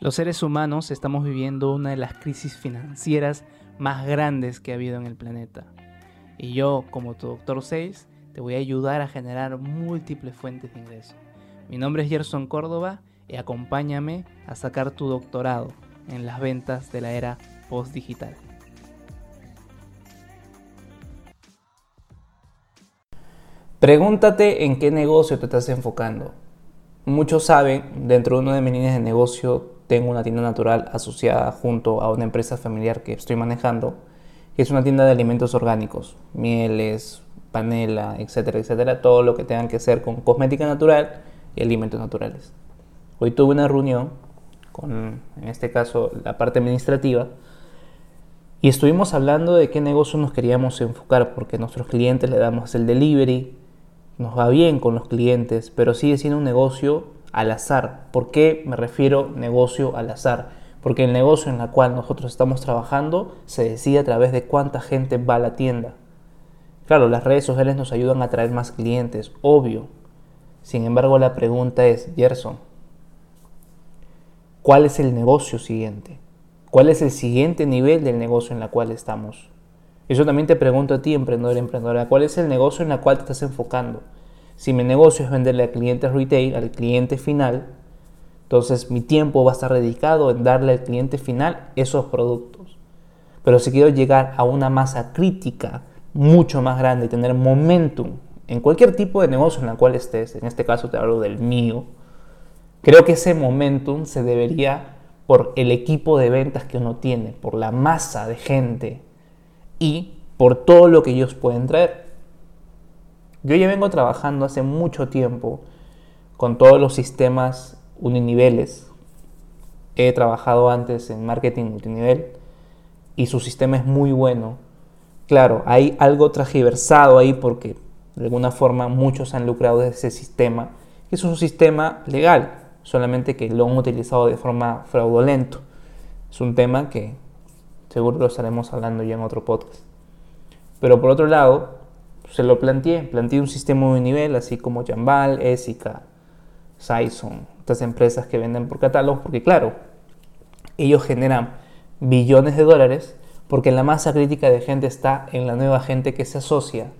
Los seres humanos estamos viviendo una de las crisis financieras más grandes que ha habido en el planeta. Y yo, como tu doctor Sales, te voy a ayudar a generar múltiples fuentes de ingreso. Mi nombre es Gerson Córdoba y acompáñame a sacar tu doctorado en las ventas de la era post-digital. Pregúntate en qué negocio te estás enfocando. Muchos saben, dentro de uno de mis líneas de negocio tengo una tienda natural asociada junto a una empresa familiar que estoy manejando, que es una tienda de alimentos orgánicos, mieles, panela, etcétera, etcétera, todo lo que tengan que hacer con cosmética natural y alimentos naturales. Hoy tuve una reunión con, en este caso, la parte administrativa y estuvimos hablando de qué negocio nos queríamos enfocar, porque a nuestros clientes le damos el delivery, nos va bien con los clientes, pero sigue siendo un negocio al azar. ¿Por qué me refiero negocio al azar? Porque el negocio en el cual nosotros estamos trabajando se decide a través de cuánta gente va a la tienda. Claro, las redes sociales nos ayudan a atraer más clientes, obvio. Sin embargo, la pregunta es, Gerson, ¿cuál es el negocio siguiente? ¿Cuál es el siguiente nivel del negocio en el cual estamos? Eso también te pregunto a ti, emprendedor emprendedora, ¿cuál es el negocio en el cual te estás enfocando? Si mi negocio es venderle al cliente retail, al cliente final, entonces mi tiempo va a estar dedicado en darle al cliente final esos productos. Pero si quiero llegar a una masa crítica mucho más grande y tener momentum en cualquier tipo de negocio en el cual estés, en este caso te hablo del mío, creo que ese momentum se debería por el equipo de ventas que uno tiene, por la masa de gente y por todo lo que ellos pueden traer. Yo ya vengo trabajando hace mucho tiempo con todos los sistemas uniniveles. He trabajado antes en marketing multinivel y su sistema es muy bueno. Claro, hay algo transversado ahí porque de alguna forma muchos han lucrado de ese sistema. Es un sistema legal, solamente que lo han utilizado de forma fraudulenta. Es un tema que seguro lo estaremos hablando ya en otro podcast. Pero por otro lado, se lo planteé, planteé un sistema de nivel, así como Jambal, Esica, Saison, estas empresas que venden por catálogo, porque claro, ellos generan billones de dólares porque la masa crítica de gente está en la nueva gente que se asocia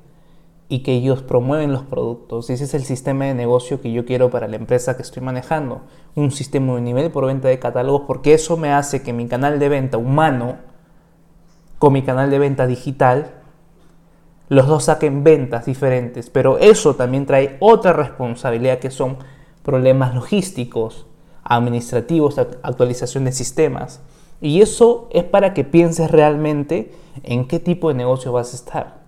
y que ellos promueven los productos. Ese es el sistema de negocio que yo quiero para la empresa que estoy manejando. Un sistema de nivel por venta de catálogos porque eso me hace que mi canal de venta humano con mi canal de venta digital los dos saquen ventas diferentes, pero eso también trae otra responsabilidad que son problemas logísticos, administrativos, actualización de sistemas. Y eso es para que pienses realmente en qué tipo de negocio vas a estar.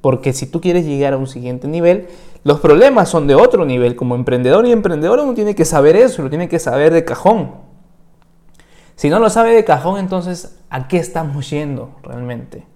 Porque si tú quieres llegar a un siguiente nivel, los problemas son de otro nivel. Como emprendedor y emprendedor uno tiene que saber eso, lo tiene que saber de cajón. Si no lo sabe de cajón, entonces ¿a qué estamos yendo realmente?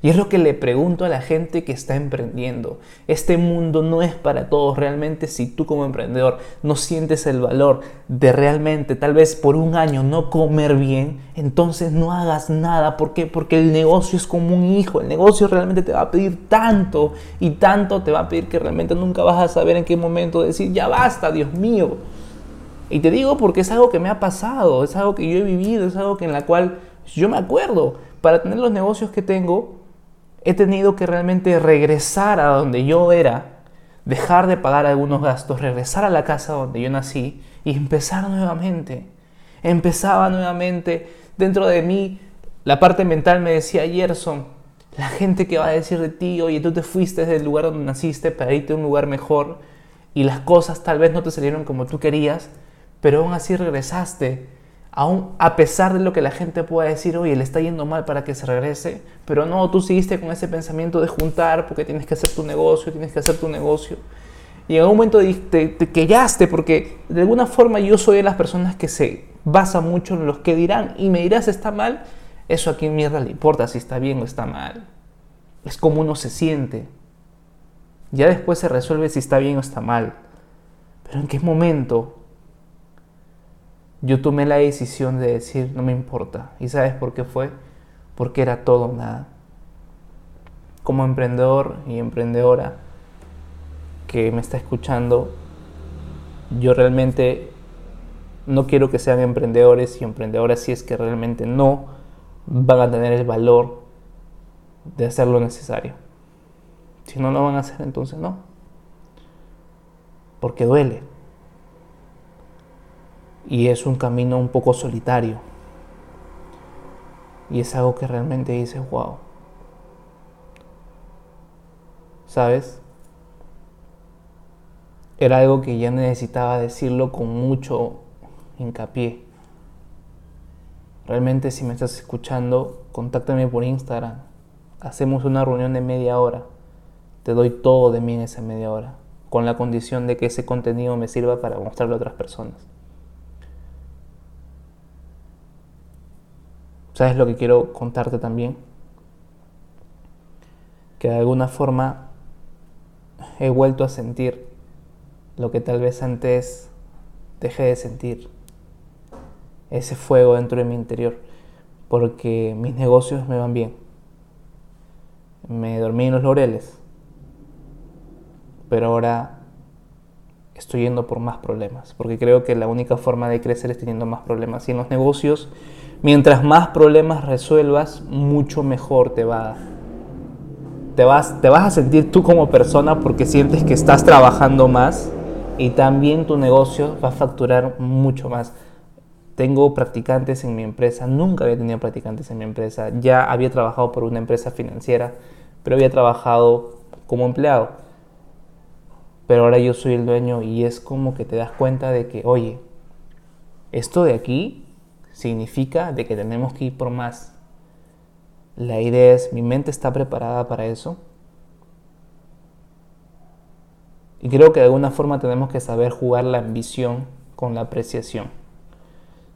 Y es lo que le pregunto a la gente que está emprendiendo. Este mundo no es para todos realmente si tú como emprendedor no sientes el valor de realmente tal vez por un año no comer bien, entonces no hagas nada. ¿Por qué? Porque el negocio es como un hijo. El negocio realmente te va a pedir tanto y tanto te va a pedir que realmente nunca vas a saber en qué momento decir, ya basta, Dios mío. Y te digo porque es algo que me ha pasado, es algo que yo he vivido, es algo que en la cual yo me acuerdo. Para tener los negocios que tengo, he tenido que realmente regresar a donde yo era, dejar de pagar algunos gastos, regresar a la casa donde yo nací y empezar nuevamente. Empezaba nuevamente dentro de mí, la parte mental me decía, Gerson, la gente que va a decir de ti, oye, tú te fuiste del lugar donde naciste para irte a un lugar mejor y las cosas tal vez no te salieron como tú querías, pero aún así regresaste aún a pesar de lo que la gente pueda decir, oye, le está yendo mal para que se regrese, pero no, tú seguiste con ese pensamiento de juntar porque tienes que hacer tu negocio, tienes que hacer tu negocio. Y en algún momento te, te quellaste porque de alguna forma yo soy de las personas que se basa mucho en los que dirán y me dirás está mal, eso a quién mierda le importa si está bien o está mal. Es como uno se siente. Ya después se resuelve si está bien o está mal. Pero en qué momento yo tomé la decisión de decir, no me importa. ¿Y sabes por qué fue? Porque era todo nada. Como emprendedor y emprendedora que me está escuchando, yo realmente no quiero que sean emprendedores y emprendedoras si es que realmente no van a tener el valor de hacer lo necesario. Si no lo van a hacer, entonces no. Porque duele. Y es un camino un poco solitario. Y es algo que realmente dices, wow. ¿Sabes? Era algo que ya necesitaba decirlo con mucho hincapié. Realmente si me estás escuchando, contáctame por Instagram. Hacemos una reunión de media hora. Te doy todo de mí en esa media hora, con la condición de que ese contenido me sirva para mostrarlo a otras personas. ¿Sabes lo que quiero contarte también? Que de alguna forma he vuelto a sentir lo que tal vez antes dejé de sentir. Ese fuego dentro de mi interior. Porque mis negocios me van bien. Me dormí en los laureles. Pero ahora estoy yendo por más problemas. Porque creo que la única forma de crecer es teniendo más problemas. Y en los negocios, mientras más problemas resuelvas, mucho mejor te va te vas, te vas a sentir tú como persona porque sientes que estás trabajando más y también tu negocio va a facturar mucho más. Tengo practicantes en mi empresa, nunca había tenido practicantes en mi empresa, ya había trabajado por una empresa financiera, pero había trabajado como empleado. Pero ahora yo soy el dueño y es como que te das cuenta de que, oye, esto de aquí significa de que tenemos que ir por más. La idea es, mi mente está preparada para eso. Y creo que de alguna forma tenemos que saber jugar la ambición con la apreciación.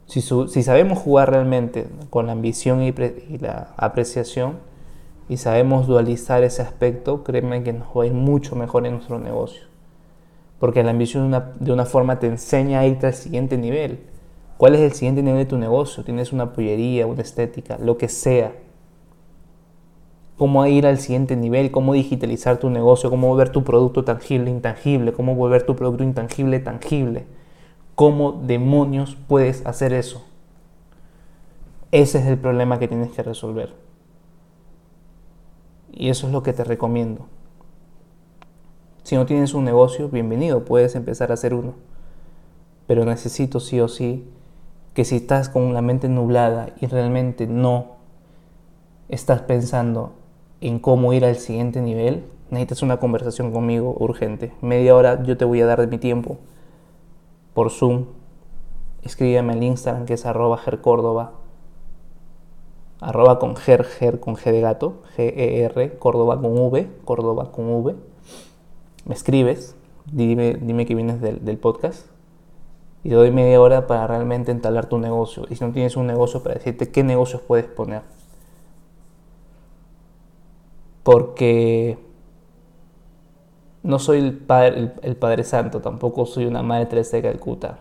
Si, sabemos jugar realmente con la ambición y, la apreciación y sabemos dualizar ese aspecto, créeme que nos va mucho mejor en nuestro negocio. Porque la ambición de una, de una forma te enseña a irte al siguiente nivel. ¿Cuál es el siguiente nivel de tu negocio? Tienes una pollería, una estética, lo que sea cómo ir al siguiente nivel, cómo digitalizar tu negocio, cómo volver tu producto tangible intangible, cómo volver tu producto intangible tangible. ¿Cómo demonios puedes hacer eso? Ese es el problema que tienes que resolver. Y eso es lo que te recomiendo. Si no tienes un negocio, bienvenido, puedes empezar a hacer uno. Pero necesito sí o sí que si estás con la mente nublada y realmente no estás pensando en cómo ir al siguiente nivel, necesitas una conversación conmigo urgente. Media hora yo te voy a dar de mi tiempo por Zoom. Escríbeme al Instagram que es arroba gercórdoba. Arroba con ger, ger con G de gato, G-E-R, Córdoba con V, Córdoba con V. Me escribes, dime, dime que vienes del, del podcast y doy media hora para realmente entablar tu negocio. Y si no tienes un negocio, para decirte qué negocios puedes poner porque no soy el padre, el, padre Santo, tampoco soy una Madre Teresa de Calcuta.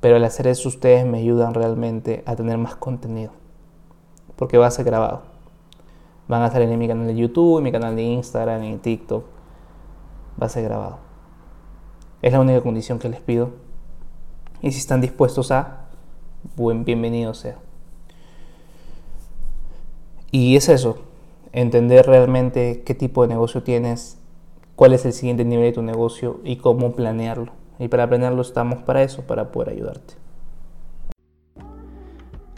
Pero al hacer eso ustedes me ayudan realmente a tener más contenido. Porque va a ser grabado. Van a salir en mi canal de YouTube, en mi canal de Instagram, en TikTok. Va a ser grabado. Es la única condición que les pido. Y si están dispuestos a, buen bienvenido sea. Y es eso, entender realmente qué tipo de negocio tienes, cuál es el siguiente nivel de tu negocio y cómo planearlo. Y para planearlo estamos para eso, para poder ayudarte.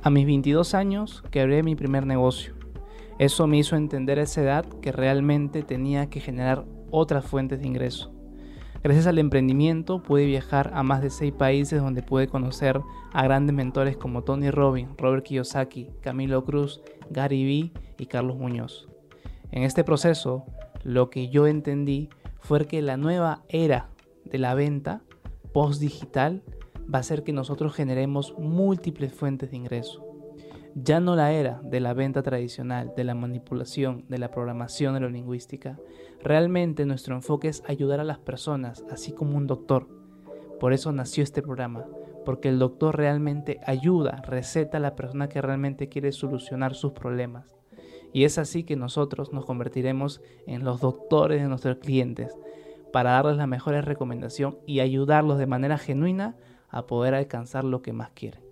A mis 22 años quebré mi primer negocio. Eso me hizo entender a esa edad que realmente tenía que generar otras fuentes de ingreso. Gracias al emprendimiento pude viajar a más de seis países donde pude conocer a grandes mentores como Tony Robbins, Robert Kiyosaki, Camilo Cruz, Gary Vee y Carlos Muñoz. En este proceso, lo que yo entendí fue que la nueva era de la venta post-digital va a ser que nosotros generemos múltiples fuentes de ingreso. Ya no la era de la venta tradicional, de la manipulación, de la programación de la lingüística. Realmente nuestro enfoque es ayudar a las personas, así como un doctor. Por eso nació este programa, porque el doctor realmente ayuda, receta a la persona que realmente quiere solucionar sus problemas. Y es así que nosotros nos convertiremos en los doctores de nuestros clientes, para darles la mejor recomendación y ayudarlos de manera genuina a poder alcanzar lo que más quieren.